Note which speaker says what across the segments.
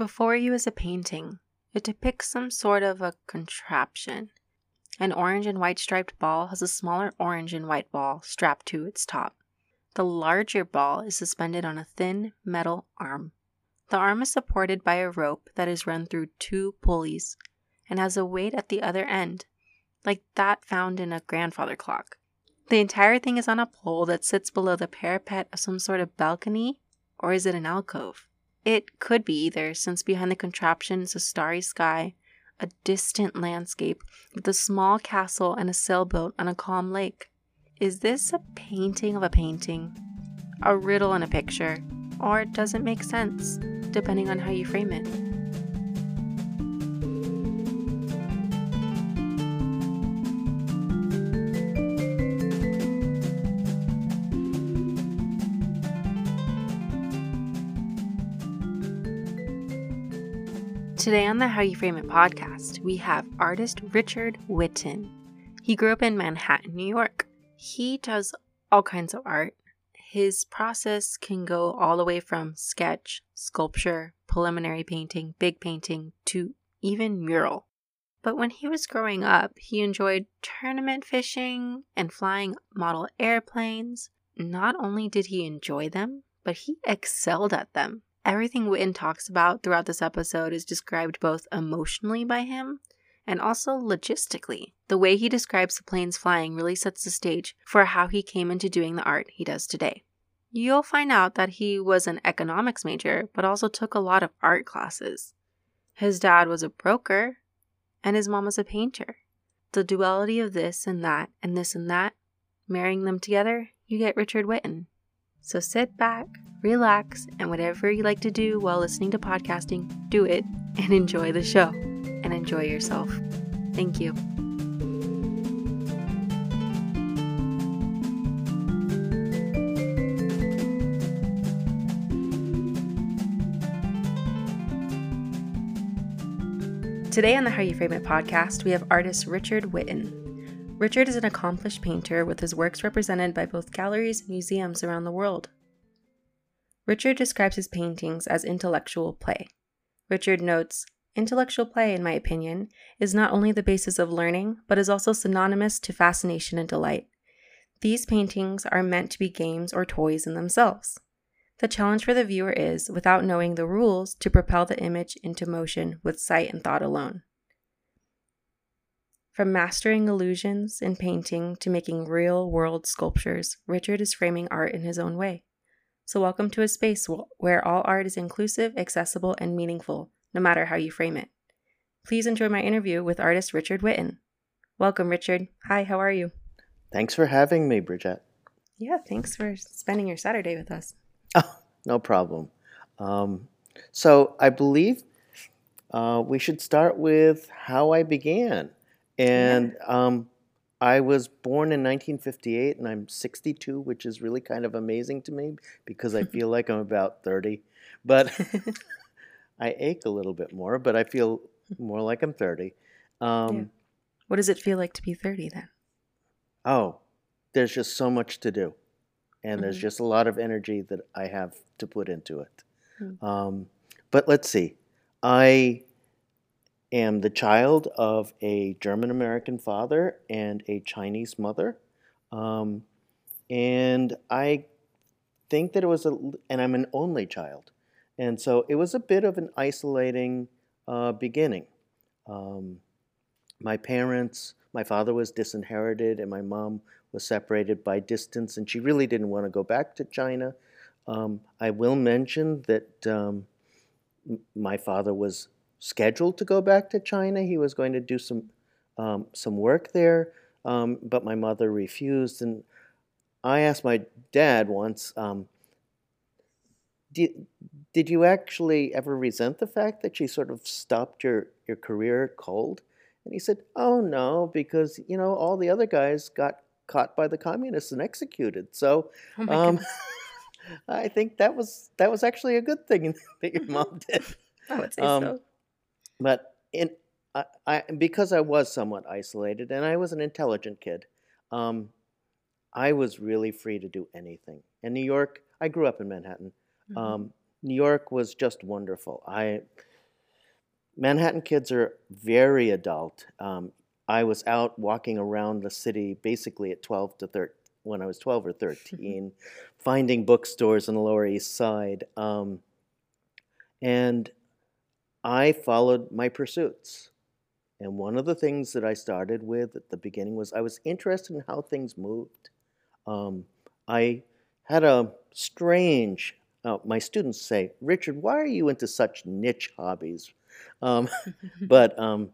Speaker 1: Before you is a painting. It depicts some sort of a contraption. An orange and white striped ball has a smaller orange and white ball strapped to its top. The larger ball is suspended on a thin metal arm. The arm is supported by a rope that is run through two pulleys and has a weight at the other end, like that found in a grandfather clock. The entire thing is on a pole that sits below the parapet of some sort of balcony, or is it an alcove? It could be either, since behind the contraption is a starry sky, a distant landscape with a small castle and a sailboat on a calm lake. Is this a painting of a painting? A riddle in a picture? Or does it make sense, depending on how you frame it? Today on the How You Frame It podcast, we have artist Richard Whitten. He grew up in Manhattan, New York. He does all kinds of art. His process can go all the way from sketch, sculpture, preliminary painting, big painting, to even mural. But when he was growing up, he enjoyed tournament fishing and flying model airplanes. Not only did he enjoy them, but he excelled at them. Everything Whitten talks about throughout this episode is described both emotionally by him and also logistically. The way he describes the planes flying really sets the stage for how he came into doing the art he does today. You'll find out that he was an economics major, but also took a lot of art classes. His dad was a broker, and his mom was a painter. The duality of this and that, and this and that, marrying them together, you get Richard Whitten. So sit back, relax, and whatever you like to do while listening to podcasting, do it and enjoy the show and enjoy yourself. Thank you. Today on the How You Frame It podcast, we have artist Richard Whitten. Richard is an accomplished painter with his works represented by both galleries and museums around the world. Richard describes his paintings as intellectual play. Richard notes, Intellectual play, in my opinion, is not only the basis of learning, but is also synonymous to fascination and delight. These paintings are meant to be games or toys in themselves. The challenge for the viewer is, without knowing the rules, to propel the image into motion with sight and thought alone. From mastering illusions in painting to making real world sculptures, Richard is framing art in his own way. So, welcome to a space where all art is inclusive, accessible, and meaningful, no matter how you frame it. Please enjoy my interview with artist Richard Whitten. Welcome, Richard. Hi, how are you?
Speaker 2: Thanks for having me, Bridget.
Speaker 1: Yeah, thanks for spending your Saturday with us.
Speaker 2: Oh, no problem. Um, so, I believe uh, we should start with how I began. And yeah. um, I was born in 1958 and I'm 62, which is really kind of amazing to me because I feel like I'm about 30. But I ache a little bit more, but I feel more like I'm 30. Um, yeah.
Speaker 1: What does it feel like to be 30 then?
Speaker 2: Oh, there's just so much to do. And mm-hmm. there's just a lot of energy that I have to put into it. Mm-hmm. Um, but let's see. I am the child of a German American father and a Chinese mother. Um, and I think that it was a, and I'm an only child. And so it was a bit of an isolating uh, beginning. Um, my parents, my father was disinherited, and my mom was separated by distance, and she really didn't want to go back to China. Um, I will mention that um, my father was scheduled to go back to China. He was going to do some um, some work there, um, but my mother refused. And I asked my dad once, um, did, did you actually ever resent the fact that she sort of stopped your, your career cold? And he said, Oh, no, because, you know, all the other guys got caught by the communists and executed. So oh um, I think that was that was actually a good thing that your mom did.
Speaker 1: I would say um, so.
Speaker 2: But in I, I, because I was somewhat isolated and I was an intelligent kid, um, I was really free to do anything. In New York, I grew up in Manhattan. Mm-hmm. Um, New York was just wonderful. I Manhattan kids are very adult. Um, I was out walking around the city basically at 12 to 13, when I was 12 or 13, finding bookstores on the Lower East Side. Um, and I followed my pursuits. And one of the things that I started with at the beginning was I was interested in how things moved. Um, I had a strange, uh, my students say, Richard, why are you into such niche hobbies? Um, but um,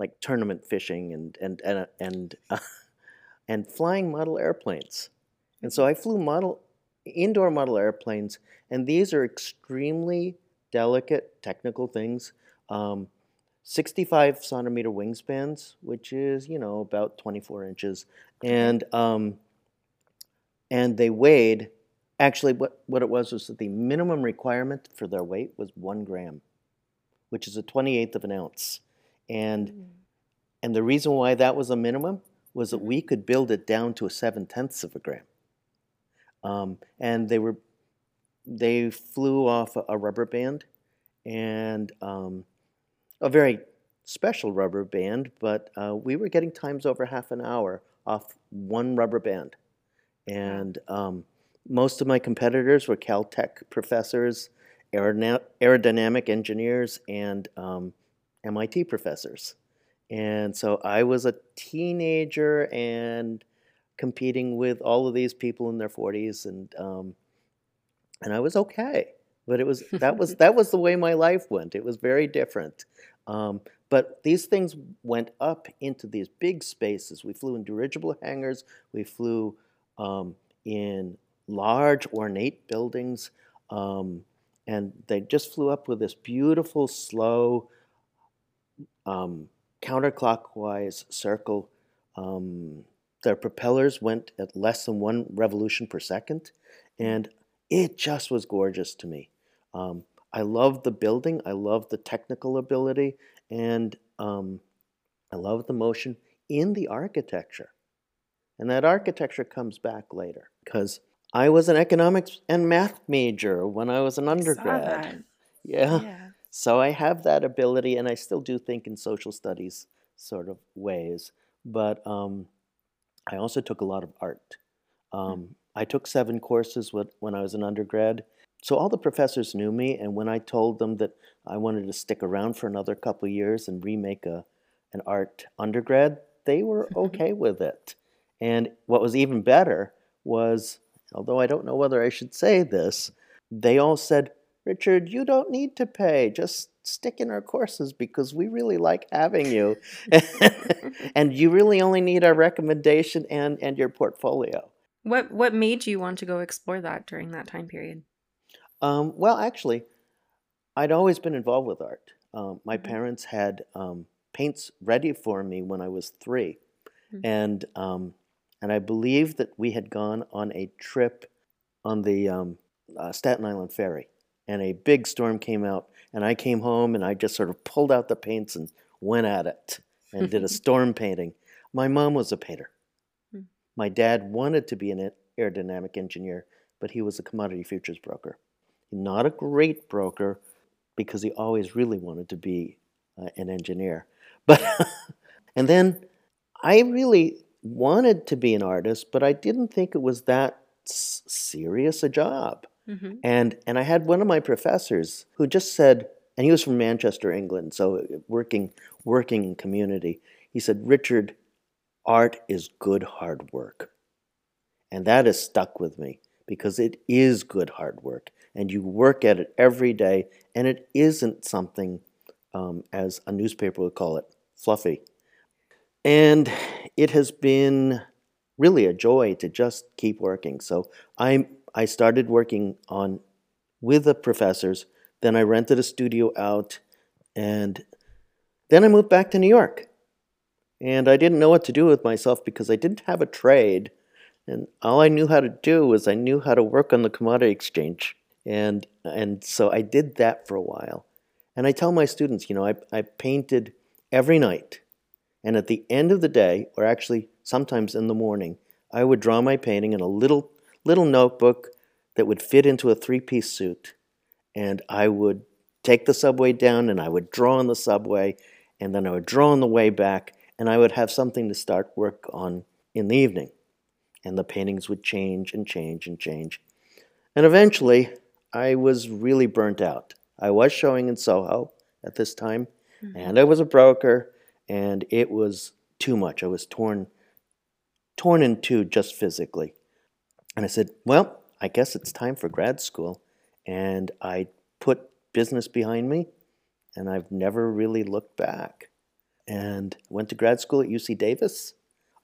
Speaker 2: like tournament fishing and, and, and, and, uh, and flying model airplanes. And so I flew model, indoor model airplanes, and these are extremely delicate technical things. Um, 65 centimeter wingspans, which is, you know, about 24 inches. And, um, and they weighed, actually, what, what it was was that the minimum requirement for their weight was one gram, which is a 28th of an ounce. And, mm. and the reason why that was a minimum was that we could build it down to a seven tenths of a gram. Um, and they were, they flew off a, rubber band and um, a very special rubber band, but uh, we were getting times over half an hour off one rubber band. And um, most of my competitors were Caltech professors, aerodynamic engineers, and um, MIT professors. And so I was a teenager and competing with all of these people in their 40s, and um, and I was okay. But it was that was that was the way my life went. It was very different. Um, but these things went up into these big spaces. We flew in dirigible hangars. We flew um, in large, ornate buildings. Um, and they just flew up with this beautiful, slow, um, counterclockwise circle. Um, their propellers went at less than one revolution per second. And it just was gorgeous to me. Um, I love the building, I love the technical ability, and um, I love the motion in the architecture. And that architecture comes back later because I was an economics and math major when I was an undergrad. Yeah. yeah. So I have that ability, and I still do think in social studies sort of ways. But um, I also took a lot of art. Um, I took seven courses when I was an undergrad. So all the professors knew me, and when I told them that I wanted to stick around for another couple years and remake a, an art undergrad, they were okay with it. And what was even better was, although I don't know whether I should say this, they all said, Richard, you don't need to pay. Just stick in our courses because we really like having you. and you really only need our recommendation and, and your portfolio.
Speaker 1: What what made you want to go explore that during that time period?
Speaker 2: Um, well, actually, I'd always been involved with art. Um, my mm-hmm. parents had um, paints ready for me when I was 3 mm-hmm. and um, and I believe that we had gone on a trip on the um, uh, Staten Island ferry, and a big storm came out, and I came home and I just sort of pulled out the paints and went at it and did a storm painting. My mom was a painter. My dad wanted to be an aerodynamic engineer, but he was a commodity futures broker. Not a great broker because he always really wanted to be uh, an engineer. But and then I really wanted to be an artist, but I didn't think it was that s- serious a job. Mm-hmm. And and I had one of my professors who just said, and he was from Manchester, England, so working working community. He said, Richard, art is good hard work, and that has stuck with me because it is good hard work, and you work at it every day, and it isn't something, um, as a newspaper would call it, fluffy. And it has been really a joy to just keep working. So I I started working on with the professors. Then I rented a studio out, and then I moved back to New York. And I didn't know what to do with myself because I didn't have a trade, and all I knew how to do was I knew how to work on the commodity exchange, and and so I did that for a while. And I tell my students, you know, I I painted every night. And at the end of the day, or actually sometimes in the morning, I would draw my painting in a little little notebook that would fit into a three-piece suit, and I would take the subway down and I would draw on the subway. And then I would draw on the way back and I would have something to start work on in the evening. And the paintings would change and change and change. And eventually, I was really burnt out. I was showing in Soho at this time, mm-hmm. and I was a broker, and it was too much. I was torn, torn in two just physically. And I said, Well, I guess it's time for grad school. And I put business behind me, and I've never really looked back. And went to grad school at UC Davis.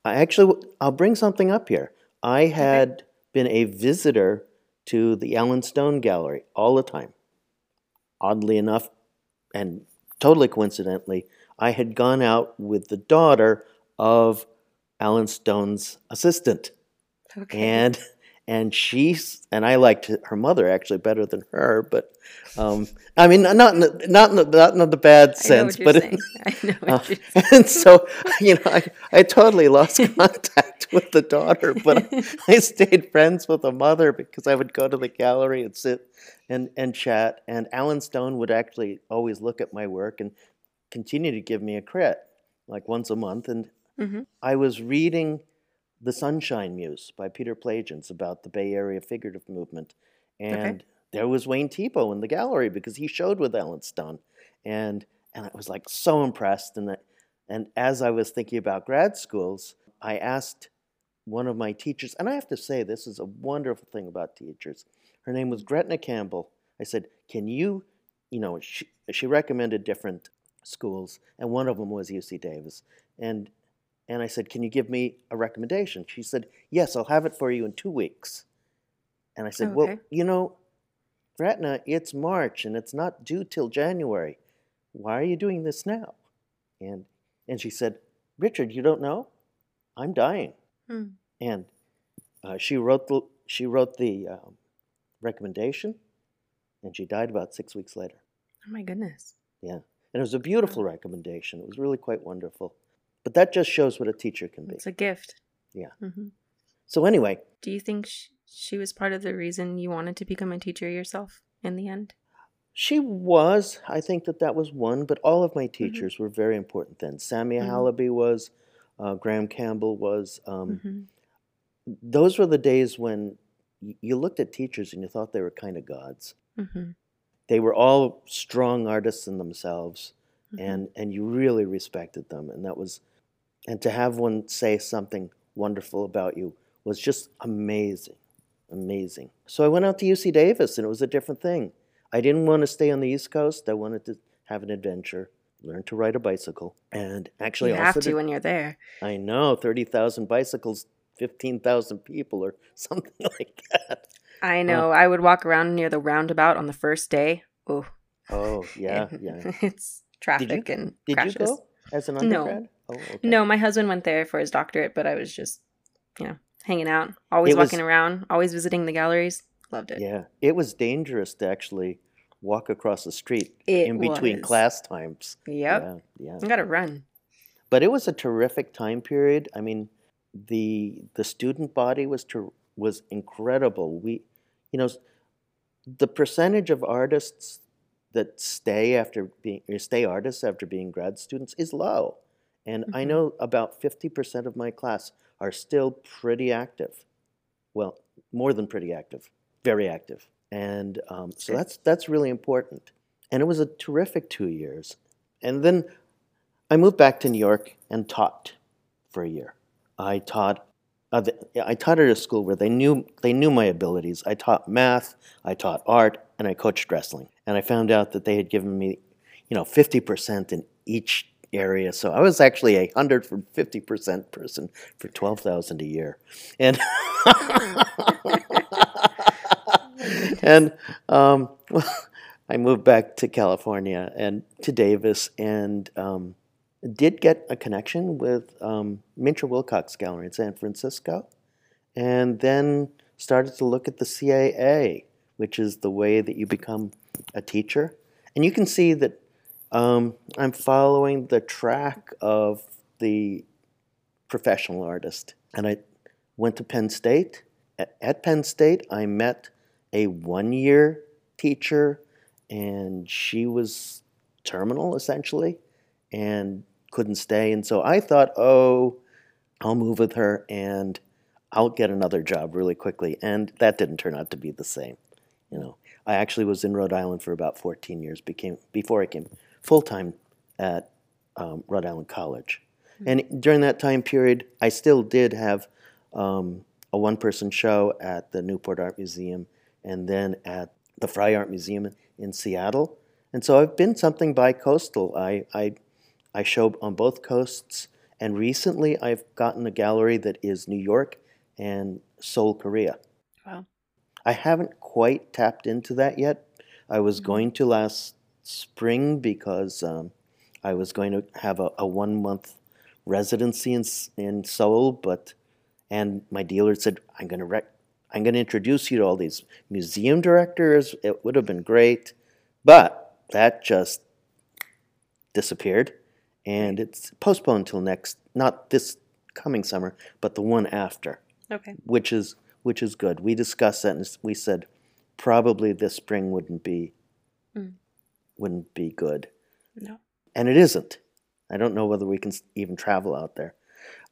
Speaker 2: I actually, I'll bring something up here. I had okay. been a visitor to the Alan Stone Gallery all the time. Oddly enough, and totally coincidentally, I had gone out with the daughter of Alan Stone's assistant. Okay. And and she's and I liked her mother actually better than her, but um, I mean not in the, not in the, not in the bad sense, but uh, and so you know I, I totally lost contact with the daughter, but I stayed friends with the mother because I would go to the gallery and sit and and chat, and Alan Stone would actually always look at my work and continue to give me a credit like once a month, and mm-hmm. I was reading the Sunshine Muse by Peter Plagens about the Bay Area figurative movement. And okay. there was Wayne Thiebaud in the gallery because he showed with Alan Stone. And and I was like so impressed. And that, and as I was thinking about grad schools, I asked one of my teachers, and I have to say this is a wonderful thing about teachers. Her name was Gretna Campbell. I said, "Can you, you know, she, she recommended different schools, and one of them was UC Davis. And and I said, Can you give me a recommendation? She said, Yes, I'll have it for you in two weeks. And I said, okay. Well, you know, Gretna, it's March and it's not due till January. Why are you doing this now? And and she said, Richard, you don't know? I'm dying. Hmm. And uh, she wrote the she wrote the um, recommendation, and she died about six weeks later.
Speaker 1: Oh my goodness!
Speaker 2: Yeah, and it was a beautiful recommendation. It was really quite wonderful. But that just shows what a teacher can be.
Speaker 1: It's a gift.
Speaker 2: Yeah. Mm-hmm. So, anyway.
Speaker 1: Do you think she was part of the reason you wanted to become a teacher yourself in the end?
Speaker 2: She was. I think that that was one, but all of my mm-hmm. teachers mm-hmm. were very important then. Samia mm-hmm. Halaby was, uh, Gretna Campbell was. Um, mm-hmm. those were the days when you looked at teachers and you thought they were kind of gods. Mm-hmm. They were all strong artists in themselves, mm-hmm. and, and you really respected them. And that was and to have one say something wonderful about you was just amazing, amazing. So I went out to UC Davis, and it was a different thing. I didn't want to stay on the East Coast. I wanted to have an adventure, learn to ride a bicycle, and actually
Speaker 1: you have to did, when you're there.
Speaker 2: I know thirty thousand bicycles, fifteen thousand people, or something like that.
Speaker 1: I uh, know. Uh, I would walk around near the roundabout on the first day.
Speaker 2: Oh, oh yeah, yeah.
Speaker 1: It's traffic did you, and
Speaker 2: did
Speaker 1: crashes.
Speaker 2: you go as an undergrad?
Speaker 1: No. Oh, okay. No, my husband went there for his doctorate, but I was just, you know, hanging out, always walking around, always visiting the galleries. Loved it.
Speaker 2: Yeah, it was dangerous to actually walk across the street it in between was. class times.
Speaker 1: Yep. Yeah, yeah. I got to run.
Speaker 2: But it was a terrific time period. I mean, the the student body was ter- was incredible. We, you know, the percentage of artists that stay after being stay artists after being grad students is low. And mm-hmm. I know about 50% of my class are still pretty active. Well, more than pretty active, very active. And um, so that's, that's really important. And it was a terrific two years. And then I moved back to New York and taught for a year. I taught uh, I taught at a school where they knew they knew my abilities. I taught math, I taught art, and I coached wrestling. And I found out that they had given me, you know, 50% in each area. So I was actually a hundred for fifty percent person for twelve thousand a year, and and um, well, I moved back to California and to Davis, and um, did get a connection with um, Mincher Wilcox Gallery in San Francisco, and then started to look at the CAA, which is the way that you become a teacher, and you can see that um, I'm following the track of the professional artist. And I went to Penn State. At, Penn State, I met a one year teacher and she was terminal essentially and couldn't stay. And so I thought, oh, I'll move with her and I'll get another job really quickly. And that didn't turn out to be the same. You know, I actually was in Rhode Island for about 14 years became, before I came full time at um, Rhode Island College. And during that time period, I still did have um, a one person show at the Newport Art Museum and then at the Frye Art Museum in Seattle. And so I've been something bi coastal. I, I, I show on both coasts. And recently I've gotten a gallery that is New York and Seoul, Korea.
Speaker 1: Wow.
Speaker 2: I haven't quite tapped into that yet. I was
Speaker 1: Mhm.
Speaker 2: going to last spring because um, I was going to have a, a one month residency in in Seoul, but and my dealer said I'm going to rec- I'm going to introduce you to all these museum directors. It would have been great, but that just disappeared, and it's postponed till next not this coming summer, but the one after
Speaker 1: Okay.
Speaker 2: which is which is good. We discussed that and we said probably this spring wouldn't be
Speaker 1: Mm.
Speaker 2: wouldn't be good,
Speaker 1: No.
Speaker 2: and it isn't. I don't know whether we can even travel out there.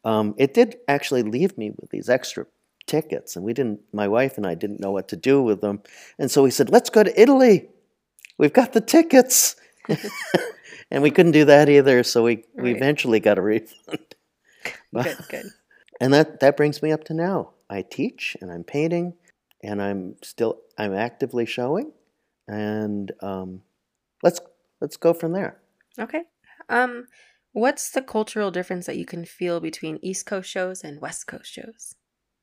Speaker 2: Um, it did actually leave me with these extra tickets, and we didn't. My wife and I didn't know what to do with them, and so we said, "Let's go to Italy. We've got the tickets." and we couldn't do that either, so we, we eventually got a refund.
Speaker 1: Good, good.
Speaker 2: And that, that brings me up to now. I teach and I'm painting and I'm still I'm actively showing and um, let's let's go from there.
Speaker 1: Okay. Um, what's the cultural difference that you can feel between East Coast shows and West Coast shows?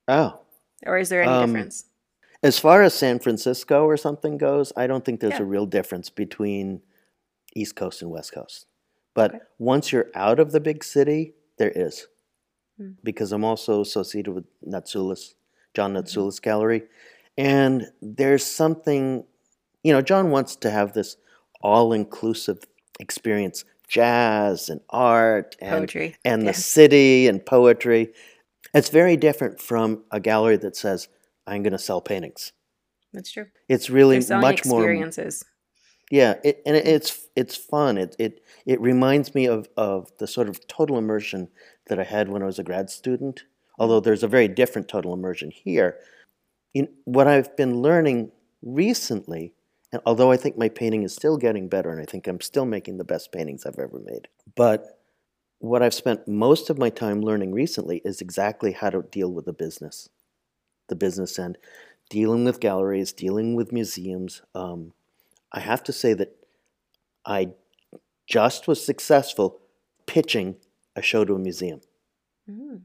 Speaker 2: Oh,
Speaker 1: Or is there any
Speaker 2: Um,
Speaker 1: difference?
Speaker 2: as far as San Francisco or something goes, I don't think there's
Speaker 1: Yeah.
Speaker 2: a real difference between East Coast and West Coast. But
Speaker 1: Okay.
Speaker 2: once you're out of the big city, there is.
Speaker 1: Hmm.
Speaker 2: Because I'm also associated with Natsoulas, John
Speaker 1: Mhm.
Speaker 2: Natsoulas Gallery. And there's something, you know, John wants to have this all inclusive experience jazz and art and
Speaker 1: Poetry.
Speaker 2: and
Speaker 1: Yeah.
Speaker 2: the city and poetry. It's very different from a gallery that says, I'm going to sell paintings.
Speaker 1: That's true.
Speaker 2: It's really much more.
Speaker 1: experiences.
Speaker 2: Yeah, it, and it, it's it's fun. It it it reminds me of of the sort of total immersion that I had when I was a grad student. Mm-hmm. Although there's a very different total immersion here. In, what I've been learning recently, and although I think my painting is still getting better, and I think I'm still making the best paintings I've ever made, but what I've spent most of my time learning recently is exactly how to deal with the business, the business end, dealing with galleries, dealing with museums. Um, I have to say that I just was successful pitching a show to a museum.
Speaker 1: Mm.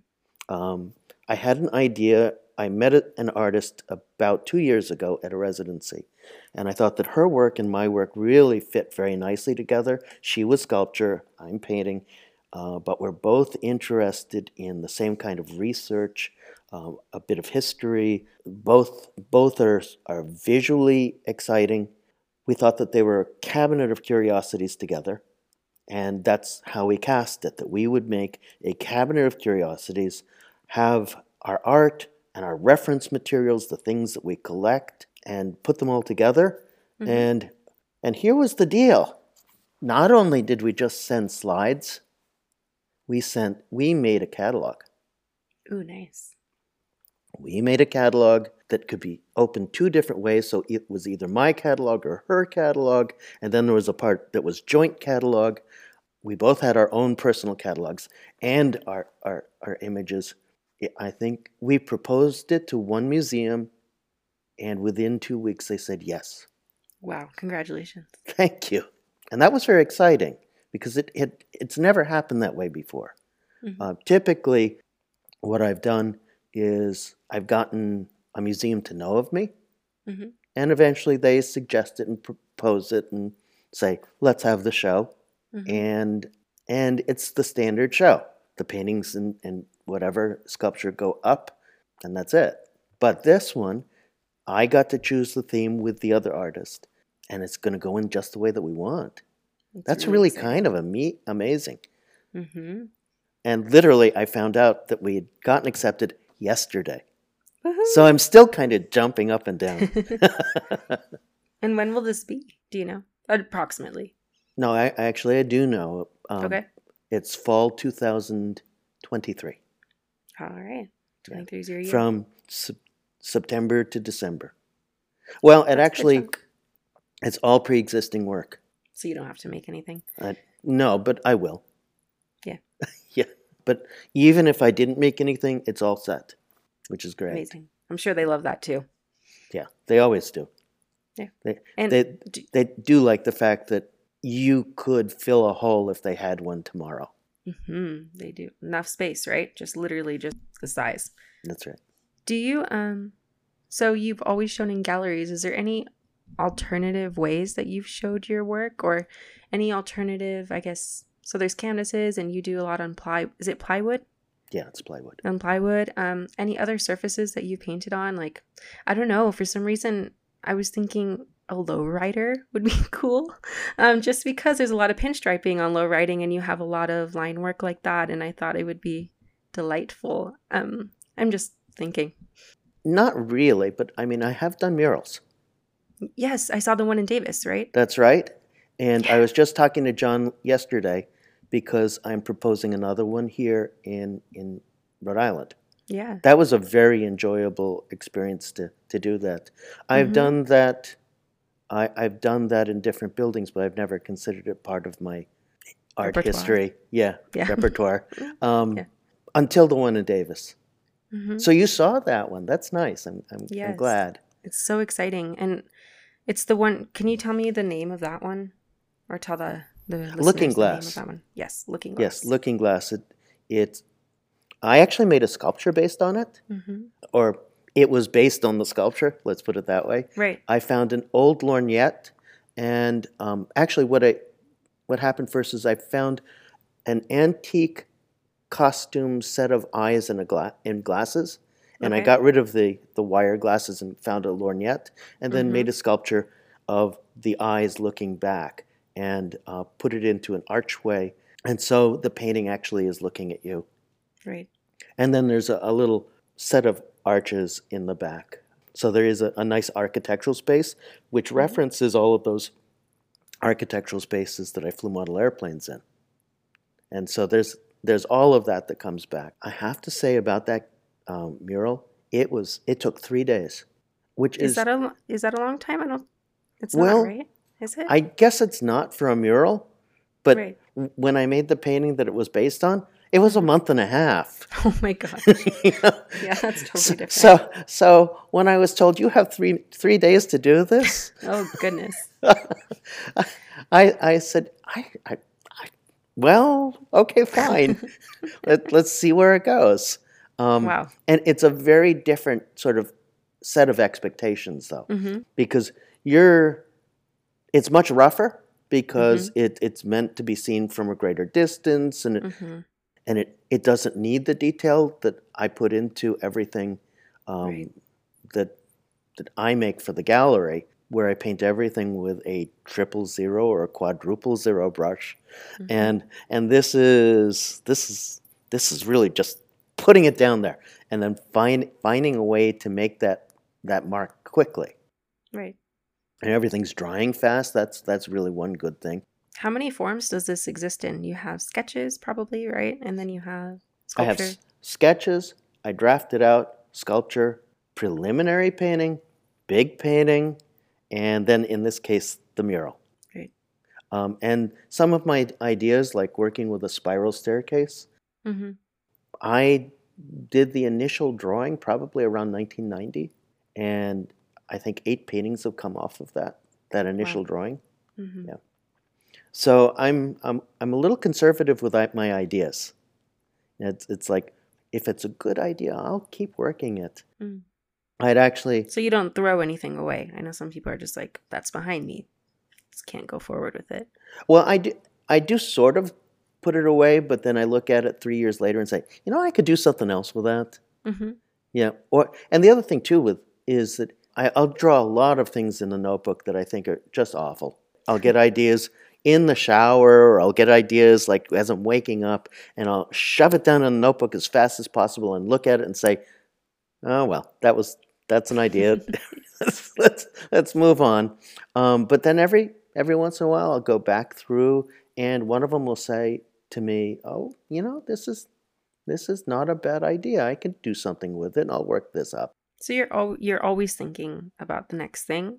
Speaker 2: Um, I had an idea. I met an artist about two years ago at a residency, and I thought that her work and my work really fit very nicely together. She was sculpture, I'm painting, uh, but we're both interested in the same kind of research, um, a bit of history. Both both are are visually exciting. We thought that they were a cabinet of curiosities together. And that's how we cast it that we would make a cabinet of curiosities, have our art and our reference materials, the things that we collect, and put them all together.
Speaker 1: Mhm.
Speaker 2: And and here was the deal. Not only did we just send slides, we sent we made a catalog.
Speaker 1: Ooh, nice.
Speaker 2: We made a catalog that could be opened two different ways. So it was either my catalog or her catalog. And then there was a part that was joint catalog. We both had our own personal catalogs and our, our, our images. I- I think we proposed it to one museum, and within two weeks they said yes.
Speaker 1: Wow. Congratulations.
Speaker 2: Thank you. And that was very exciting because it, it it's never happened that way before.
Speaker 1: Mhm.
Speaker 2: Uh, typically, what I've done is I've gotten a museum to know of me,
Speaker 1: Mhm.
Speaker 2: and eventually they suggest it and propose it and say, "Let's have the show,"
Speaker 1: Mhm.
Speaker 2: and and it's the standard show. The paintings and, and whatever sculpture go up, and that's it. But this one, I got to choose the theme with the other artist, and it's going to go in just the way that we want. That's really kind of a amazing.
Speaker 1: Mm-hmm.
Speaker 2: And literally, I found out that we had gotten accepted yesterday.
Speaker 1: Woohoo.
Speaker 2: So I'm still kind of jumping up and down.
Speaker 1: And when will this be? Do you know? Approximately.
Speaker 2: No, I actually I do know. Um,
Speaker 1: okay.
Speaker 2: It's fall 2023.
Speaker 1: All right. 23 is your year.
Speaker 2: From sep- September to December. Well, it
Speaker 1: That's
Speaker 2: actually, it's all pre-existing work.
Speaker 1: So you don't have to make anything.
Speaker 2: Uh, no, but I will.
Speaker 1: Yeah.
Speaker 2: yeah. But even if I didn't make anything, it's all set, which is great.
Speaker 1: Amazing. I'm sure they love that too.
Speaker 2: Yeah, they always do.
Speaker 1: Yeah.
Speaker 2: They,
Speaker 1: And
Speaker 2: they,
Speaker 1: do-
Speaker 2: they do like the fact that you could fill a hole if they had one tomorrow.
Speaker 1: Hmm they do enough space, right? Just literally just the size.
Speaker 2: That's right.
Speaker 1: Do you um so you've always shown in galleries. Is there any alternative ways that you've showed your work or any alternative, I guess so there's canvases and you do a lot on ply is it plywood?
Speaker 2: Yeah, it's plywood.
Speaker 1: On plywood. Um any other surfaces that you painted on? Like I don't know, for some reason I was thinking a low rider would be cool. Um just because there's a lot of pinstriping on low riding and you have a lot of line work like that and I thought it would be delightful. Um I'm just thinking.
Speaker 2: Not really, but I mean, I have done murals.
Speaker 1: Yes, I saw the one in Davis, right?
Speaker 2: That's right. And I was just talking to John yesterday because I'm proposing another one here in, in Rhode Island.
Speaker 1: Yeah.
Speaker 2: That was a very enjoyable experience to, to do that. I've
Speaker 1: Mhm.
Speaker 2: done that. I, I've done that in different buildings, but I've never considered it part of my art
Speaker 1: Repertoire.
Speaker 2: history. Yeah,
Speaker 1: Yeah.
Speaker 2: repertoire. Um,
Speaker 1: Yeah.
Speaker 2: Until the one in Davis.
Speaker 1: Mhm.
Speaker 2: So you saw that one. That's nice. I'm, I'm, I'm glad.
Speaker 1: It's so exciting, and it's the one. Can you tell me the name of that one, or tell the the
Speaker 2: Looking
Speaker 1: the name
Speaker 2: Glass.
Speaker 1: of that one? Yes, Looking Glass.
Speaker 2: Yes, Looking Glass. It, it. I actually made a sculpture based on it,
Speaker 1: hmm
Speaker 2: or it was based on the sculpture. Let's put it that way.
Speaker 1: Right.
Speaker 2: I found an old lorgnette, and um, actually, what I what happened first is I found an antique costume set of eyes in a gla- in glasses, and I got rid of the the wire glasses and found a lorgnette, and then
Speaker 1: Mhm.
Speaker 2: made a sculpture of the eyes looking back, and uh, put it into an archway, and so the painting actually is looking at you.
Speaker 1: Right.
Speaker 2: And then there's a, a little set of arches in the back. So there is a, a nice architectural space, which references all of those architectural spaces that I flew model airplanes in. And so there's there's all of that that comes back. I have to say about that um, mural, it was it took three days, which
Speaker 1: Is,
Speaker 2: is,
Speaker 1: that a is that a long time? I don't. It's
Speaker 2: Well,
Speaker 1: not right. Is it?
Speaker 2: I guess it's not for a mural, but
Speaker 1: Right.
Speaker 2: when I made the painting that it was based on, it was a month and a half.
Speaker 1: Oh my god.
Speaker 2: You know?
Speaker 1: Yeah, that's totally
Speaker 2: So,
Speaker 1: different.
Speaker 2: so, so when I was told you have three three days to do this,
Speaker 1: oh goodness.
Speaker 2: I I said I, I, I well okay fine, Let, let's see where it goes. Um,
Speaker 1: wow.
Speaker 2: And it's a very different sort of set of expectations though,
Speaker 1: hmm
Speaker 2: because you're it's much rougher because
Speaker 1: Mm-hmm.
Speaker 2: it, it's meant to be seen from a greater distance and it,
Speaker 1: hmm
Speaker 2: and it, it doesn't need the detail that I put into everything um,
Speaker 1: Right.
Speaker 2: that that I make for the gallery, where I paint everything with a triple zero or a quadruple zero brush,
Speaker 1: Mhm.
Speaker 2: and and this is this is this is really just putting it down there and then find finding a way to make that that mark quickly.
Speaker 1: Right.
Speaker 2: And everything's drying fast. That's that's really one good thing.
Speaker 1: How many forms does this exist in? You have sketches, probably, right? And then you have
Speaker 2: I have s- sketches. I drafted out sculpture, preliminary painting, big painting, and then in this case, the mural.
Speaker 1: Right.
Speaker 2: Um, and some of my ideas, like working with a spiral staircase,
Speaker 1: mm-hmm.
Speaker 2: I did the initial drawing probably around 1990, and I think eight paintings have come off of that that initial
Speaker 1: Wow.
Speaker 2: drawing.
Speaker 1: hmm
Speaker 2: Yeah. So I'm I'm I'm a little conservative with my ideas. It's it's like if it's a good idea, I'll keep working it.
Speaker 1: Mm.
Speaker 2: I'd actually
Speaker 1: So you don't throw anything away. I know some people are just like, that's behind me. Just can't go forward with it.
Speaker 2: well I do I do sort of put it away, but then I look at it three years later and say, you know, I could do something else with that.
Speaker 1: hmm
Speaker 2: Yeah. Or and the other thing too with is that I, I'll draw a lot of things in the notebook that I think are just awful. I'll get ideas in the shower, or I'll get ideas like as I'm waking up, and I'll shove it down in the notebook as fast as possible and look at it and say, "Oh well, that was that's an idea. let's, let's let's move on. Um, but then every every once in a while, I'll go back through, and one of them will say to me, "Oh, you know, this is this is not a bad idea. I can do something with it. I'll work this up."
Speaker 1: So you're al- you're always thinking about the next thing.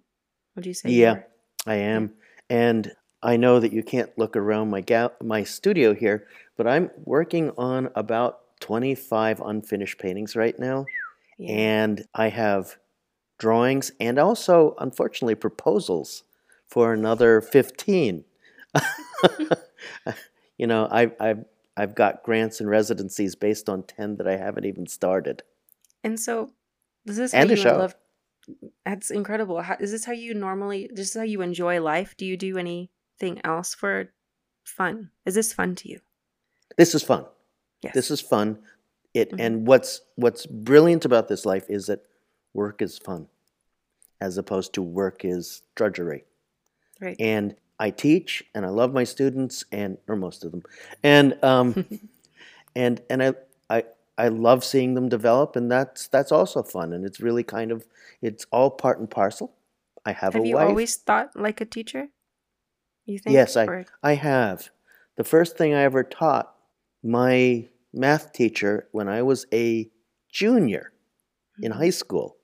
Speaker 1: Would you say?
Speaker 2: Yeah, I am, and I know that you can't look around my ga- my studio here, but I'm working on about 25 unfinished paintings right now,
Speaker 1: Yeah.
Speaker 2: and I have drawings and also, unfortunately, proposals for another 15. you know, I, I've I've got grants and residencies based on 10 that I haven't even started.
Speaker 1: And so, this is
Speaker 2: And a
Speaker 1: you
Speaker 2: show.
Speaker 1: love. That's incredible. How, is this how you normally? This is how you enjoy life? Do you do anything else for fun? Is this fun to you?
Speaker 2: This is fun.
Speaker 1: Yes.
Speaker 2: This is fun. It
Speaker 1: Mhm.
Speaker 2: and what's what's brilliant about this life is that work is fun, as opposed to work is drudgery.
Speaker 1: right.
Speaker 2: And I teach, and I love my students, and or most of them, and um, and and I I I love seeing them develop, and that's that's also fun, and it's really kind of it's all part and parcel. I have,
Speaker 1: Have
Speaker 2: a
Speaker 1: you always thought like a teacher? You think?
Speaker 2: Yes, I- I have. The first thing I ever taught my math teacher when I was a junior in
Speaker 1: Mhm.
Speaker 2: high school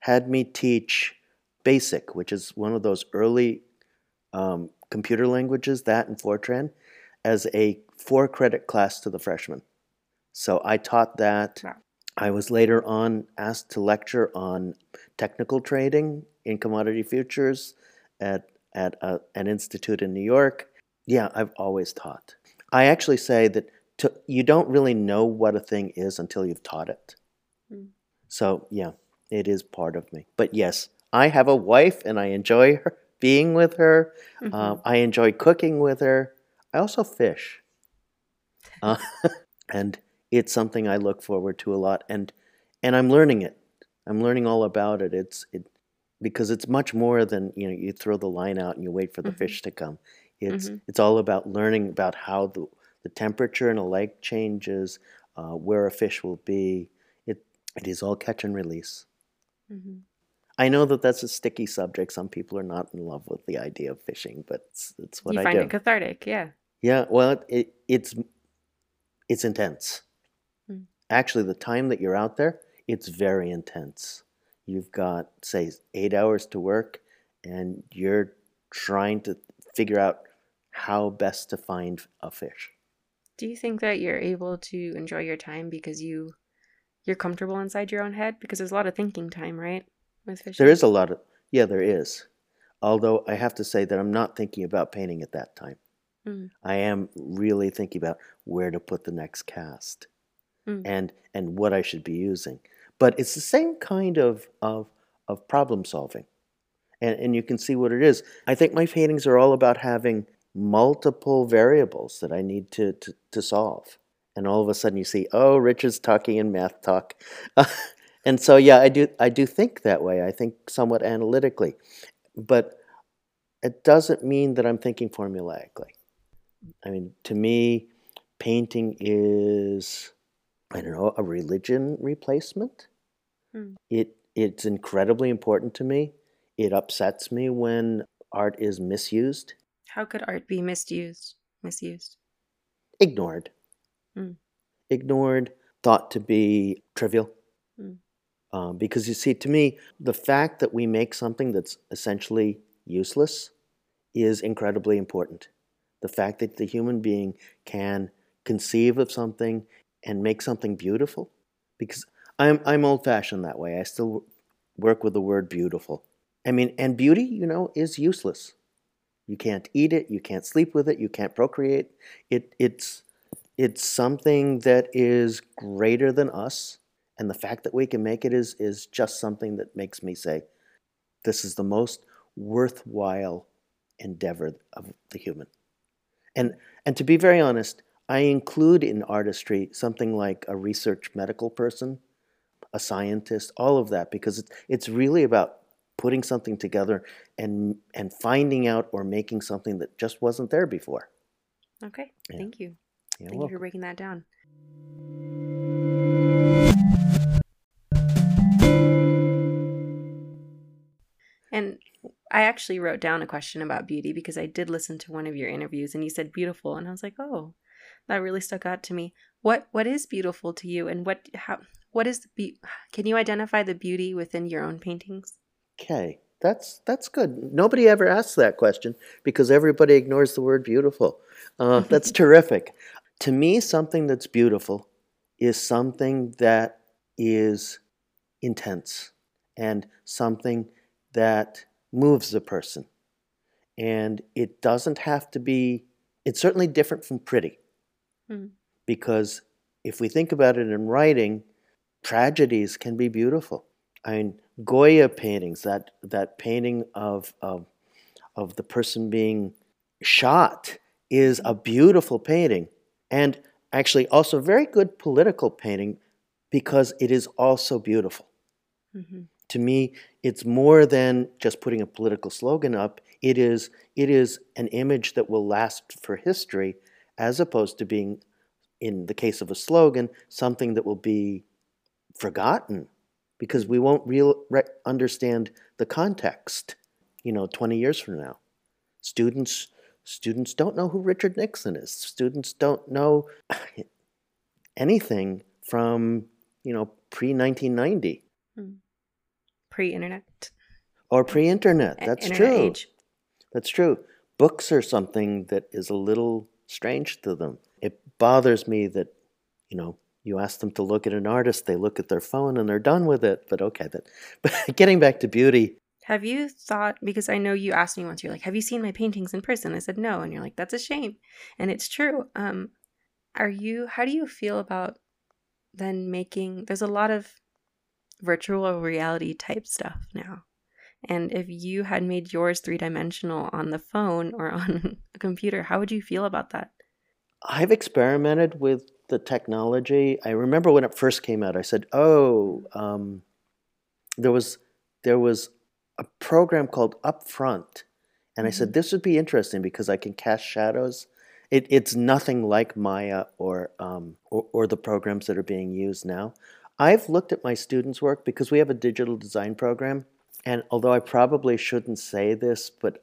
Speaker 2: had me teach BASIC, which is one of those early um, computer languages, that and Fortran, as a four credit class to the freshmen. So I taught that.
Speaker 1: Wow.
Speaker 2: I was later on asked to lecture on technical trading in commodity futures at, at a, an institute in New York. Yeah, I've always taught. I actually say that to, you don't really know what a thing is until you've taught it.
Speaker 1: Mm.
Speaker 2: So, yeah, it is part of me. But yes, I have a wife and I enjoy her, being with her.
Speaker 1: Mhm.
Speaker 2: Um, I enjoy cooking with her. I also fish. Uh, and it's something I look forward to a lot. And, and I'm learning it. I'm learning all about it. It's it, because it's much more than you know. You throw the line out and you wait for the
Speaker 1: Mhm.
Speaker 2: fish to come. It's
Speaker 1: Mhm.
Speaker 2: it's all about learning about how the the temperature in a lake changes, uh, where a fish will be. It it is all catch and release.
Speaker 1: Mhm.
Speaker 2: I know that that's a sticky subject. Some people are not in love with the idea of fishing, but it's, it's what
Speaker 1: you
Speaker 2: I
Speaker 1: find
Speaker 2: do.
Speaker 1: it cathartic, yeah.
Speaker 2: Yeah, well, it, it's it's intense.
Speaker 1: Mm.
Speaker 2: Actually, the time that you're out there, it's very intense. You've got say eight hours to work, and you're trying to figure out how best to find a fish.
Speaker 1: Do you think that you're able to enjoy your time because you you're comfortable inside your own head? Because there's a lot of thinking time, right? With fishing.
Speaker 2: There is a lot of yeah, there is. Although I have to say that I'm not thinking about painting at that time.
Speaker 1: Mm.
Speaker 2: I am really thinking about where to put the next cast
Speaker 1: Mm.
Speaker 2: and and what I should be using. But it's the same kind of of, of problem solving. And and you can see what it is. I think my paintings are all about having multiple variables that I need to, to, to solve. And all of a sudden you see, oh, Rich is talking in math talk. and so yeah, I do I do think that way. I think somewhat analytically. But it doesn't mean that I'm thinking formulaically. I mean, to me, painting is, I don't know, a religion replacement.
Speaker 1: Hmm.
Speaker 2: It it's incredibly important to me. It upsets me when art is misused,
Speaker 1: How could art be misused? Misused.
Speaker 2: ignored,
Speaker 1: Hmm.
Speaker 2: ignored, thought to be trivial.
Speaker 1: Hmm.
Speaker 2: Um, because you see, to me, the fact that we make something that's essentially useless is incredibly important. The fact that the human being can conceive of something and make something beautiful, because I'm I'm old-fashioned that way. I still work with the word beautiful. I mean, and beauty, you know, is useless. You can't eat it. You can't sleep with it. You can't procreate. It it's it's something that is greater than us, and the fact that we can make it is is just something that makes me say, this is the most worthwhile endeavor of the human. And and to be very honest, I include in artistry something like a research medical person, a scientist, all of that because it's it's really about putting something together and and finding out or making something that just wasn't there before.
Speaker 1: Okay.
Speaker 2: Yeah.
Speaker 1: Thank you.
Speaker 2: You're
Speaker 1: Thank you for breaking that down. And I actually wrote down a question about beauty because I did listen to one of your interviews and you said beautiful and I was like, "Oh, that really stuck out to me." What what is beautiful to you and what how what is the be- can you identify the beauty within your own paintings?
Speaker 2: Okay. That's that's good. Nobody ever asks that question because everybody ignores the word beautiful. Uh, that's terrific. To me, something that's beautiful is something that is intense and something that moves a person. And it doesn't have to be, it's certainly different from pretty.
Speaker 1: Mm.
Speaker 2: Because if we think about it in writing, tragedies can be beautiful. I mean, Goya paintings, that, that painting of, of, of the person being shot, is a beautiful painting. And actually, also very good political painting because it is also beautiful.
Speaker 1: Mm-hmm.
Speaker 2: To me, it's more than just putting a political slogan up. It is, it is an image that will last for history, as opposed to being, in the case of a slogan, something that will be forgotten because we won't real, re- understand the context, you know, 20 years from now. Students, students don't know who Richard Nixon is. Students don't know anything from, you know, pre 1990 hmm.
Speaker 1: Pre-internet.
Speaker 2: or pre internet. That's
Speaker 1: internet
Speaker 2: true.
Speaker 1: age.
Speaker 2: That's true. Books are something that is a little strange to them. It bothers me that, you know, you ask them to look at an artist, they look at their phone and they're done with it. But okay, that. But getting back to beauty,
Speaker 1: Have you thought because I know you asked me once you're like, "Have you seen my paintings in person?" I said no, and you're like, "That's a shame." And it's true. Um are you how do you feel about then making there's a lot of virtual reality type stuff now. And if you had made yours three-dimensional on the phone or on a computer, how would you feel about that?
Speaker 2: I've experimented with the technology. I remember when it first came out, I said, "Oh, um, there was there was a program called Upfront," and I said, "This would be interesting because I can cast shadows." It, it's nothing like Maya or, um, or or the programs that are being used now. I've looked at my students' work because we have a digital design program, and although I probably shouldn't say this, but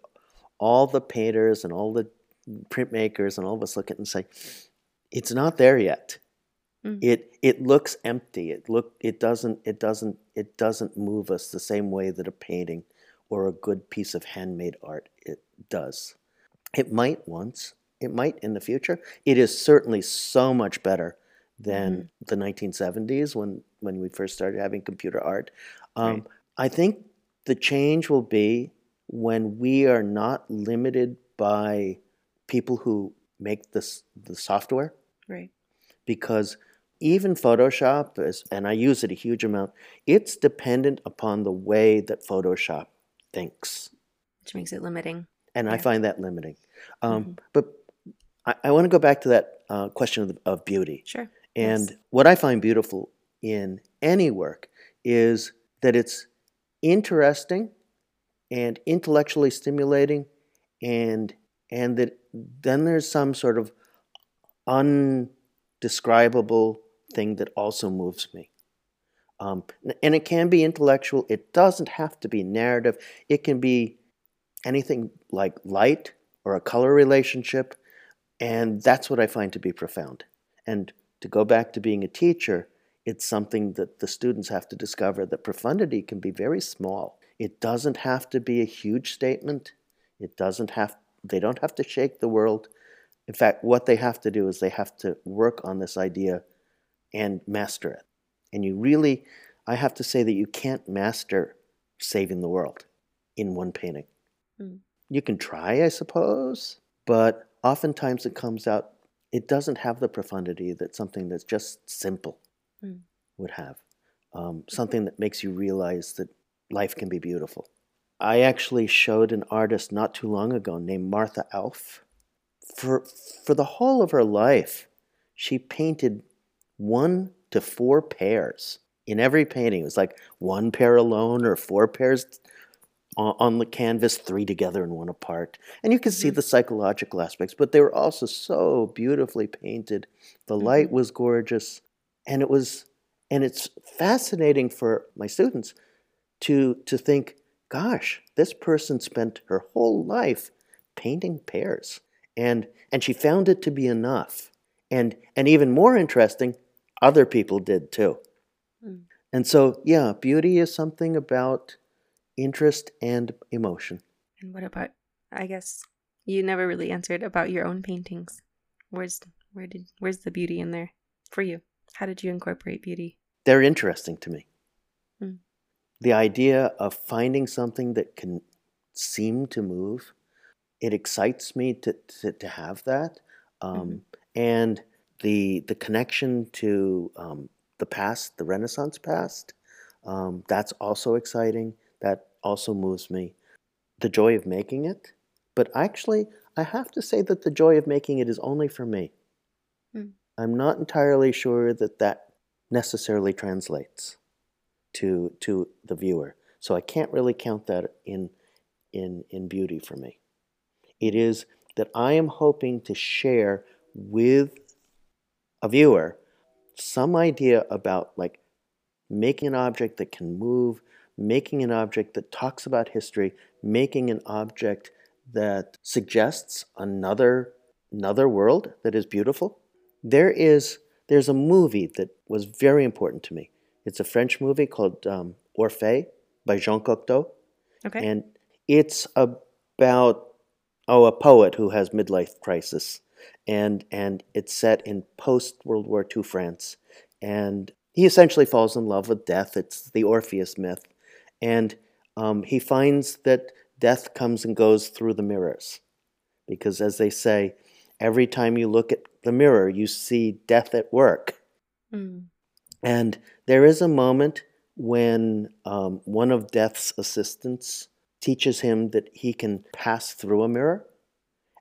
Speaker 2: all the painters and all the printmakers and all of us look at it and say, it's not there yet.
Speaker 1: Mm.
Speaker 2: It it looks empty. It look it doesn't it doesn't it doesn't move us the same way that a painting or a good piece of handmade art it does. It might once, it might in the future. It is certainly so much better than the 1970s when when we first started having computer art. Um,
Speaker 1: Right.
Speaker 2: I think the change will be when we are not limited by people who make this the software
Speaker 1: Right.
Speaker 2: because even Photoshop is, and I use it a huge amount, it's dependent upon the way that Photoshop thinks.
Speaker 1: Which makes it limiting.
Speaker 2: And I find that limiting. Um,
Speaker 1: Mhm.
Speaker 2: But I, I want to go back to that uh, question of, of beauty.
Speaker 1: Sure.
Speaker 2: And
Speaker 1: Yes.
Speaker 2: what I find beautiful in any work is that it's interesting and intellectually stimulating and and that then there's some sort of undescribable thing that also moves me. Um, and it can be intellectual. It doesn't have to be narrative. It can be anything like light or a color relationship. And that's what I find to be profound. And to go back to being a teacher, it's something that the students have to discover that profundity can be very small. It doesn't have to be a huge statement. It doesn't have they don't have to shake the world. In fact, what they have to do is they have to work on this idea and master it. And you really I have to say that you can't master saving the world in one painting.
Speaker 1: Mm.
Speaker 2: You can try, I suppose, but oftentimes it comes out it doesn't have the profundity that something that's just simple
Speaker 1: Mm.
Speaker 2: would have. Um, something that makes you realize that life can be beautiful. I actually showed an artist not too long ago named Martha Alf. For, for the whole of her life, she painted one to four pairs in every painting. It was like one pair alone or four pairs on, on the canvas, three together and one apart. And you can see
Speaker 1: Mhm.
Speaker 2: the psychological aspects, but they were also so beautifully painted. The light
Speaker 1: Mhm.
Speaker 2: was gorgeous, and it was, and it's fascinating for my students to to think gosh, this person spent her whole life painting pears. And, and she found it to be enough. And, and even more interesting, other people did too. Mm. And so, yeah, beauty is something about interest and emotion.
Speaker 1: And what about, I guess, you never really answered about your own paintings. Where's where did where's the beauty in there for you? How did you incorporate beauty?
Speaker 2: They're interesting to me. The idea of finding something that can seem to move, it excites me to to, to have that, um, mm-hmm. and the the connection to um, the past, the Renaissance past. Um, that's also exciting. That also moves me. The joy of making it, but actually, I have to say that the joy of making it is only for me. Mm. I'm not entirely sure that that necessarily translates to to the viewer. So I can't really count that in in in beauty for me. It is that I am hoping to share with a viewer some idea about like making an object that can move, making an object that talks about history, making an object that suggests another another world that is beautiful. There is there's a movie that was very important to me. It's a French movie called um, Orphée by Jean Cocteau.
Speaker 1: Okay.
Speaker 2: And it's about oh a poet who has midlife crisis, and and it's set in post World War II France, and he essentially falls in love with death. It's the Orpheus myth, and um, he finds that death comes and goes through the mirrors. Because as they say, every time you look at the mirror, you see death at work. Mm. And there is a moment when um, one of death's assistants teaches him that he can pass through a mirror.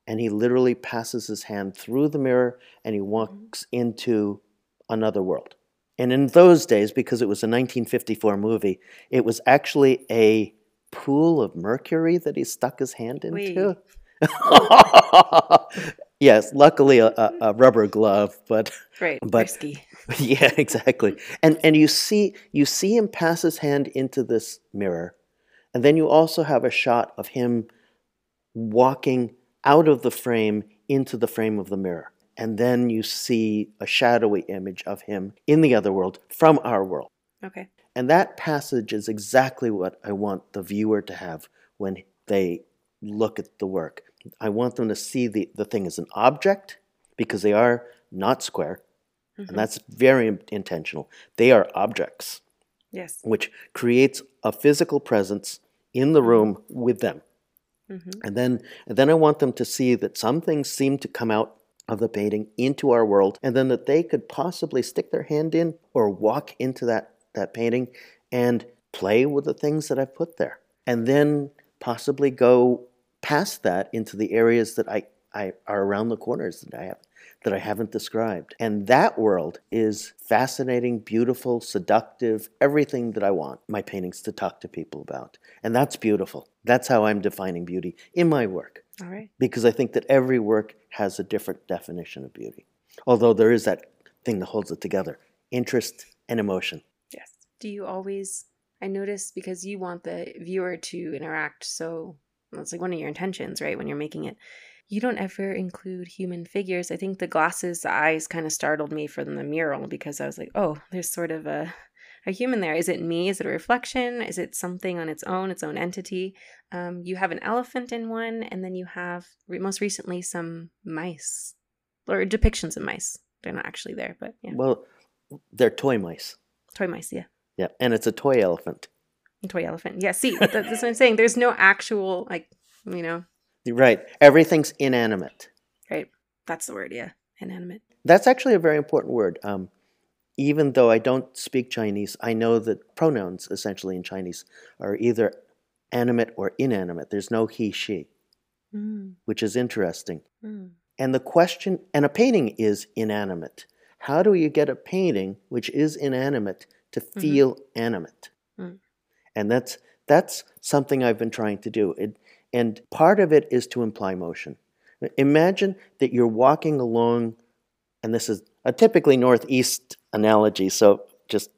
Speaker 2: And he literally passes his hand through the mirror and he walks mm. into another world. And in those days, because it was a 1954 movie, it was actually a pool of mercury that he stuck his hand into? yes, luckily a, a, rubber glove, but
Speaker 1: right, but risky.
Speaker 2: Yeah, exactly. And and you see you see him pass his hand into this mirror, and then you also have a shot of him walking out of the frame into the frame of the mirror. And then you see a shadowy image of him in the other world from our world.
Speaker 1: Okay.
Speaker 2: And that passage is exactly what I want the viewer to have when they look at the work. I want them to see the, the thing as an object because they are not square. Mm-hmm. And that's very intentional. They are objects.
Speaker 1: Yes.
Speaker 2: Which creates a physical presence in the room with them. Mm-hmm. And then and then I want them to see that some things seem to come out of the painting into our world and then that they could possibly stick their hand in or walk into that that painting and play with the things that I've put there. And then possibly go past that into the areas that I, I are around the corners that I have that I haven't described. And that world is fascinating, beautiful, seductive, everything that I want my paintings to talk to people about. And that's beautiful. That's how I'm defining beauty in my work.
Speaker 1: All right.
Speaker 2: Because I think that every work has a different definition of beauty. Although there is that thing that holds it together interest and emotion.
Speaker 1: Yes. Do you always, I notice because you want the viewer to interact, so that's like one of your intentions, right? When you're making it, you don't ever include human figures. I think the glasses, the eyes kind of startled me from the mural because I was like, oh, there's sort of a, a human there. Is it me? Is it a reflection? Is it something on its own, its own entity? Um, you have an elephant in one, and then you have most recently some mice or depictions of mice. They're not actually there, but yeah.
Speaker 2: Well, they're toy mice.
Speaker 1: Toy mice, yeah.
Speaker 2: Yeah, and it's a toy elephant.
Speaker 1: Toy elephant. Yeah, see, that's what I'm saying. There's no actual, like, you know.
Speaker 2: Right. Everything's inanimate.
Speaker 1: Right. That's the word, yeah. Inanimate.
Speaker 2: That's actually a very important word. Um, even though I don't speak Chinese, I know that pronouns essentially in Chinese are either animate or inanimate. There's no he, she, mm. which is interesting. Mm. And the question, and a painting is inanimate. How do you get a painting which is inanimate to mm-hmm. feel mm-hmm. animate? Mm. And that's that's something I've been trying to do. It, and part of it is to imply motion. Imagine that you're walking along, and this is a typically northeast analogy, so just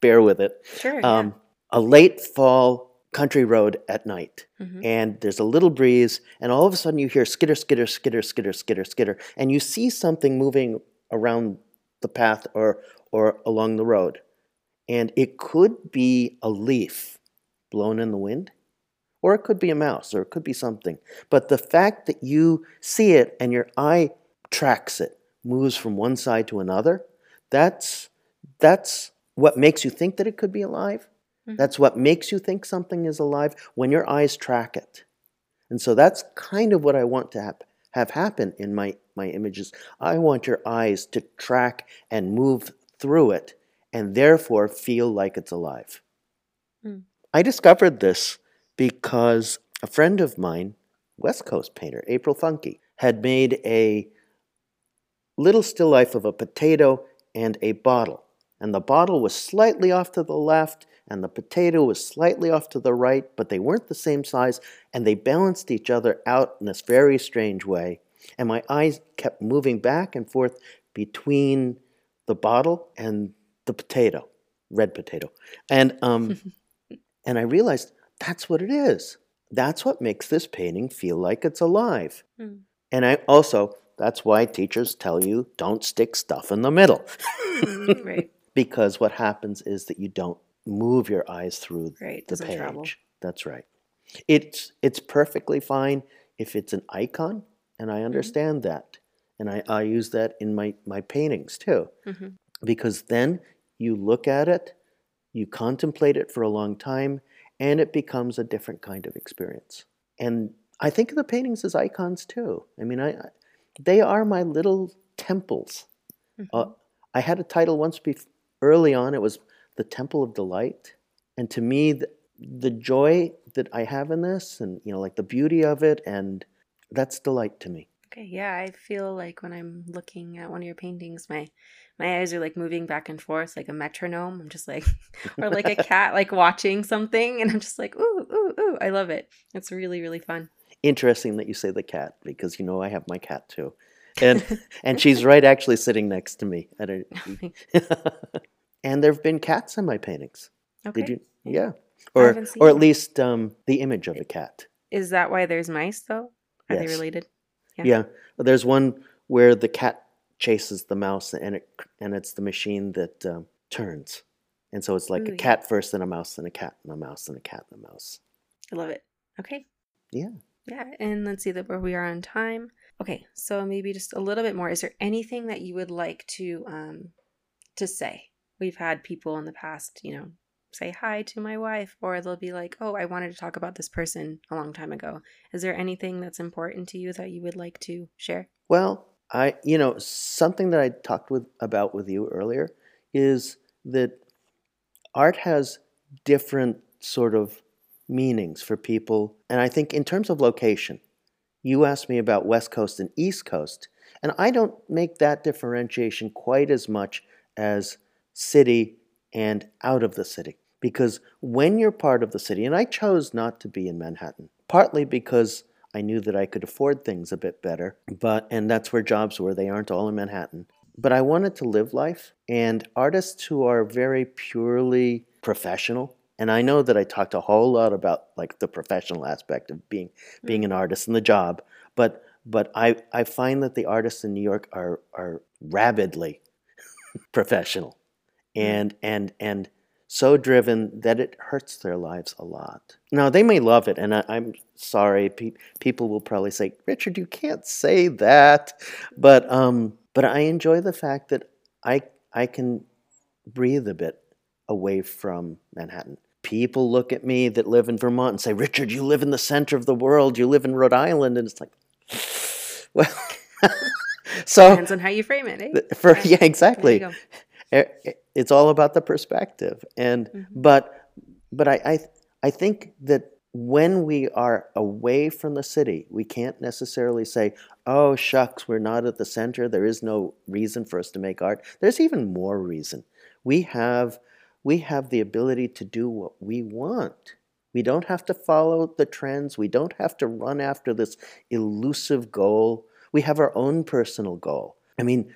Speaker 2: bear with it.
Speaker 1: Sure. Um,
Speaker 2: A late fall country road at night
Speaker 1: Mhm.
Speaker 2: and there's a little breeze and all of a sudden you hear skitter skitter skitter skitter skitter skitter and you see something moving around the path or or along the road and it could be a leaf blown in the wind or it could be a mouse or it could be something but the fact that you see it and your eye tracks it moves from one side to another that's that's what makes you think that it could be alive
Speaker 1: Mhm.
Speaker 2: that's what makes you think something is alive when your eyes track it. And so that's kind of what I want to have, have happen in my, my images. I want your eyes to track and move through it and therefore feel like it's alive.
Speaker 1: Mm.
Speaker 2: I discovered this because a friend of mine, West Coast painter, April Funky, had made a little still life of a potato and a bottle. And the bottle was slightly off to the left, and the potato was slightly off to the right, but they weren't the same size, and they balanced each other out in this very strange way. And my eyes kept moving back and forth between the bottle and the potato, red potato. And, um, and I realized that's what it is. That's what makes this painting feel like it's alive.
Speaker 1: Mm.
Speaker 2: And I also, that's why teachers tell you don't stick stuff in the middle.
Speaker 1: Right.
Speaker 2: because what happens is that you don't move your eyes through
Speaker 1: Right.
Speaker 2: the page.
Speaker 1: travel.
Speaker 2: That's right. It's it's perfectly fine if it's an icon, and
Speaker 1: Mm-hmm.
Speaker 2: I understand that, and I, I use that in my my paintings too,
Speaker 1: Mhm.
Speaker 2: because then you look at it, you contemplate it for a long time, and it becomes a different kind of experience. And I think of the paintings as icons too. I mean, I, they are my little temples. Uh,
Speaker 1: Mhm.
Speaker 2: I had a title once bef- early on. It was the Temple of Delight, and to me, the, the joy that I have in this, and you know, like the beauty of it, and that's delight to me.
Speaker 1: Okay, yeah, I feel like when I'm looking at one of your paintings, my my eyes are like moving back and forth like a metronome. I'm just like, or like a cat like watching something, and I'm just like, ooh, ooh, ooh. I love it. It's really, really fun.
Speaker 2: Interesting that you say the cat because you know I have my cat too, and and she's right actually sitting next to me at a. and there have been cats in my paintings.
Speaker 1: okay.
Speaker 2: Did you?
Speaker 1: yeah.
Speaker 2: Or or at least um, the image of a cat.
Speaker 1: Is that why there's mice though? Are they related? Yeah.
Speaker 2: Yeah. There's one where the cat chases the mouse, and it and it's the machine that um, turns, and so it's like
Speaker 1: Ooh,
Speaker 2: a
Speaker 1: yeah.
Speaker 2: cat first, and a mouse, and a cat, and a mouse, and a cat, and a mouse.
Speaker 1: I love it. Okay.
Speaker 2: Yeah.
Speaker 1: Yeah, and let's see that where we are on time. Okay, so maybe just a little bit more. Is there anything that you would like to um to say? We've had people in the past, you know, say hi to my wife, or they'll be like, "Oh, I wanted to talk about this person a long time ago." Is there anything that's important to you that you would like to share?
Speaker 2: Well, I you know something that I talked with about with you earlier is that art has different sort of meanings for people, and I think in terms of location, you asked me about West Coast and East Coast, and I don't make that differentiation quite as much as city and out of the city. Because when you're part of the city, and I chose not to be in Manhattan, partly because I knew that I could afford things a bit better, but and that's where jobs were. They aren't all in Manhattan. But I wanted to live life, and artists who are very purely professional, and I know that I talked a whole lot about like the professional aspect of being hmm. being an artist and the job, but but I, I find that the artists in New York are are rabidly professional hmm. and and and so driven that it hurts their lives a lot. Now they may love it, and I, I'm sorry, pe- people will probably say, "Richard, you can't say that," but um, but I enjoy the fact that I I can breathe a bit away from Manhattan. People look at me that live in Vermont and say, "Richard, you live in the center of the world. You live in Rhode Island," and it's like, well, so
Speaker 1: Depends on how you frame it, eh?
Speaker 2: for yeah, exactly it's all about the perspective. And
Speaker 1: Mhm.
Speaker 2: but but I, I i think that when we are away from the city we can't necessarily say oh shucks we're not at the center. There is no reason for us to make art. There's even more reason. We have we have the ability to do what we want. We don't have to follow the trends. We don't have to run after this elusive goal. We have our own personal goal. I mean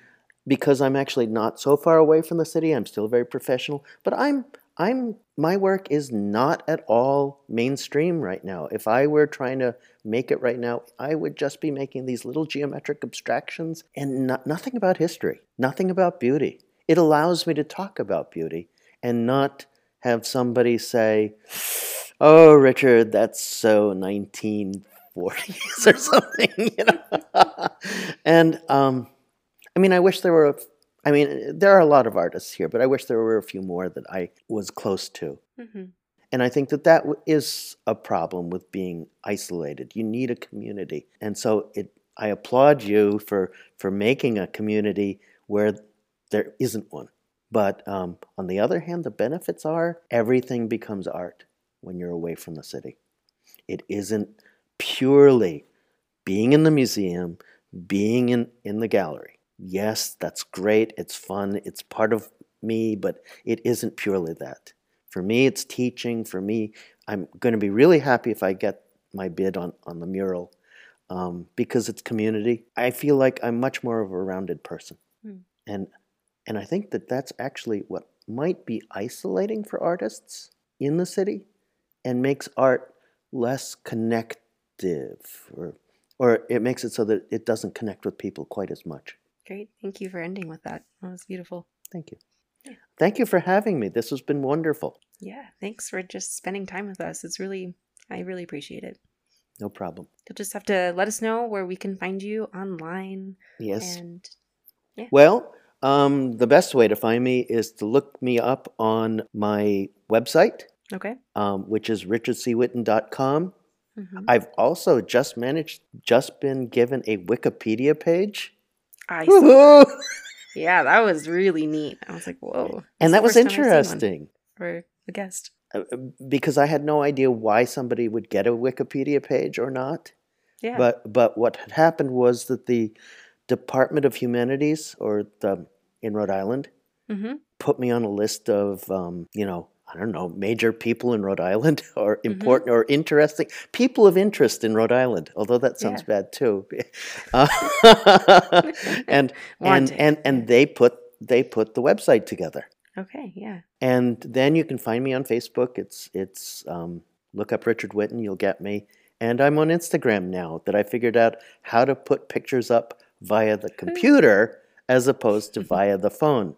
Speaker 2: because I'm actually not so far away from the city, I'm still very professional, but I'm I'm my work is not at all mainstream right now. If I were trying to make it right now, I would just be making these little geometric abstractions and not, nothing about history, nothing about beauty. It allows me to talk about beauty and not have somebody say, "Oh, Richard, that's so 1940s or something," you know. and um, I mean, I wish there were I mean, there are a lot of artists here, but I wish there were a few more that I was close to. Mm-hmm. And I think that that is a problem with being isolated. You need a community. And so it, I applaud you for, for making a community where there isn't one. But um, on the other hand, the benefits are everything becomes art when you're away from the city. It isn't purely being in the museum, being in, in the gallery yes, that's great, it's fun, it's part of me, but it isn't purely that. For me, it's teaching. For me, I'm going to be really happy if I get my bid on, on the mural um, because it's community. I feel like I'm much more of a rounded person. Mm. And, and I think that that's actually what might be isolating for artists in the city and makes art less connective or, or it makes it so that it doesn't connect with people quite as much.
Speaker 1: Great. Thank you for ending with that. That was beautiful.
Speaker 2: Thank you. Yeah. Thank you for having me. This has been wonderful.
Speaker 1: Yeah. Thanks for just spending time with us. It's really, I really appreciate it.
Speaker 2: No problem.
Speaker 1: You'll just have to let us know where we can find you online.
Speaker 2: Yes. And yeah. Well, um, the best way to find me is to look me up on my website.
Speaker 1: Okay.
Speaker 2: Um, which is richardcwhitten.com. Mm-hmm. I've also just managed, just been given a Wikipedia page.
Speaker 1: I yeah, that was really neat. I was like, whoa.
Speaker 2: And that was interesting.
Speaker 1: For a guest.
Speaker 2: Uh, uh, because I had no idea why somebody would get a Wikipedia page or not.
Speaker 1: Yeah.
Speaker 2: But but what had happened was that the Department of Humanities or the in Rhode Island mm-hmm. put me on a list of um, you know I don't know, major people in Rhode Island or mm-hmm. important mm-hmm. or interesting people of interest in Rhode Island, although that sounds yeah. bad too. Uh, and and and and they put they put the website together.
Speaker 1: Okay, yeah.
Speaker 2: And then you can find me on Facebook. It's it's um, look up Richard Whitten, you'll get me. And I'm on Instagram now that I figured out how to put pictures up via the computer as opposed to via the phone.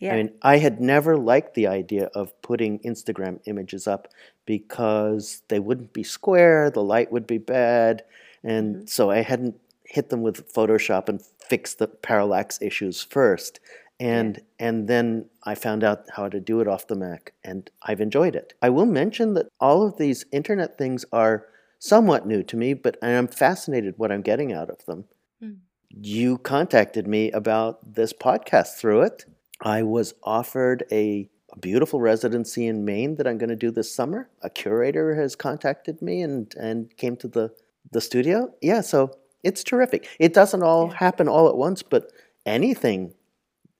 Speaker 2: Yeah. I mean, I had never liked the idea of putting Instagram images up because they wouldn't be square, the light would be bad, and mm-hmm. so I hadn't hit them with Photoshop and fixed the parallax issues first. And yeah. and then I found out how to do it off the Mac and I've enjoyed it. I will mention that all of these internet things are somewhat new to me, but I'm fascinated what I'm getting out of them. Mm. You contacted me about this podcast through it. I was offered a, beautiful residency in Maine that I'm going to do this summer. A curator has contacted me and, and came to the, the studio. Yeah, so it's terrific. It doesn't all yeah. happen all at once, but anything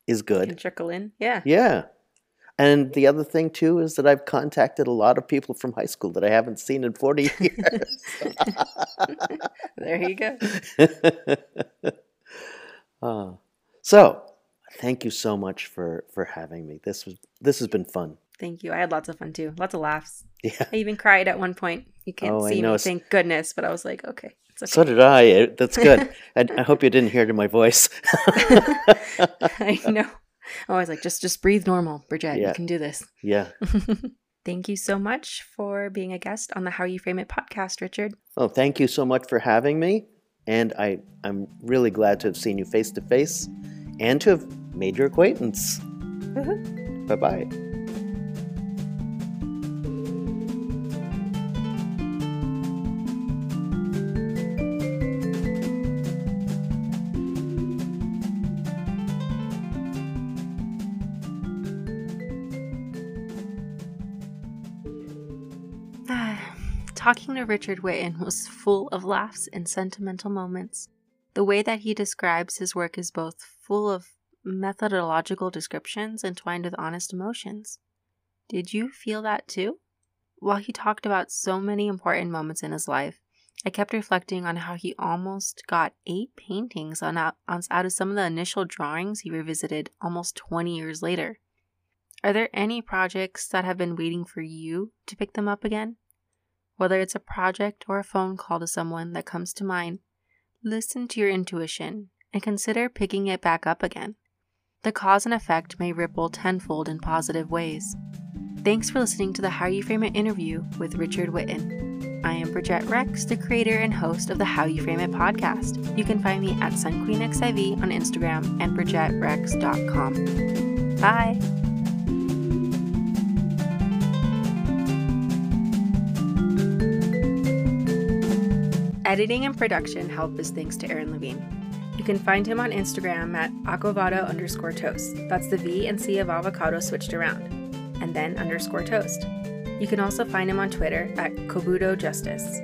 Speaker 2: is good.
Speaker 1: Can trickle in. Yeah.
Speaker 2: Yeah. And the other thing too is that I've contacted a lot of people from high school that I haven't seen in 40 years.
Speaker 1: there you go.
Speaker 2: uh, so, thank you so much for for having me. This was this has been fun.
Speaker 1: Thank you. I had lots of fun too. Lots of laughs.
Speaker 2: Yeah.
Speaker 1: I even cried at one point. You can't oh, see me, thank goodness. But I was like, okay, okay.
Speaker 2: So did I. That's good. I, I, hope you didn't hear it in my voice.
Speaker 1: I know. I was like, just just breathe normal, Bridget. Yeah. You can do this.
Speaker 2: Yeah.
Speaker 1: thank you so much for being a guest on the How You Frame It podcast, Richard.
Speaker 2: Oh, thank you so much for having me. And I, I'm really glad to have seen you face to face and to have made your acquaintance. Mm-hmm. Bye bye.
Speaker 1: Talking to Richard Whitten was full of laughs and sentimental moments. The way that he describes his work is both full of methodological descriptions entwined with honest emotions. Did you feel that too? While he talked about so many important moments in his life, I kept reflecting on how he almost got eight paintings on out, on, out of some of the initial drawings he revisited almost 20 years later. Are there any projects that have been waiting for you to pick them up again? Whether it's a project or a phone call to someone that comes to mind, listen to your intuition and consider picking it back up again. The cause and effect may ripple tenfold in positive ways. Thanks for listening to the How You Frame It interview with Richard Whitten. I am Bridget Rex, the creator and host of the How You Frame It podcast. You can find me at SunQueenXIV on Instagram and BridgetRex.com. Bye! Editing and production help is thanks to Aaron Levine. You can find him on Instagram at acovado underscore toast. That's the V and C of avocado switched around, and then underscore toast. You can also find him on Twitter at Kobudo Justice.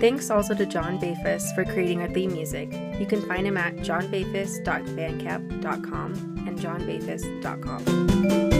Speaker 1: Thanks also to John Bafus for creating our theme music. You can find him at johnbafus.bandcamp.com and johnbafus.com.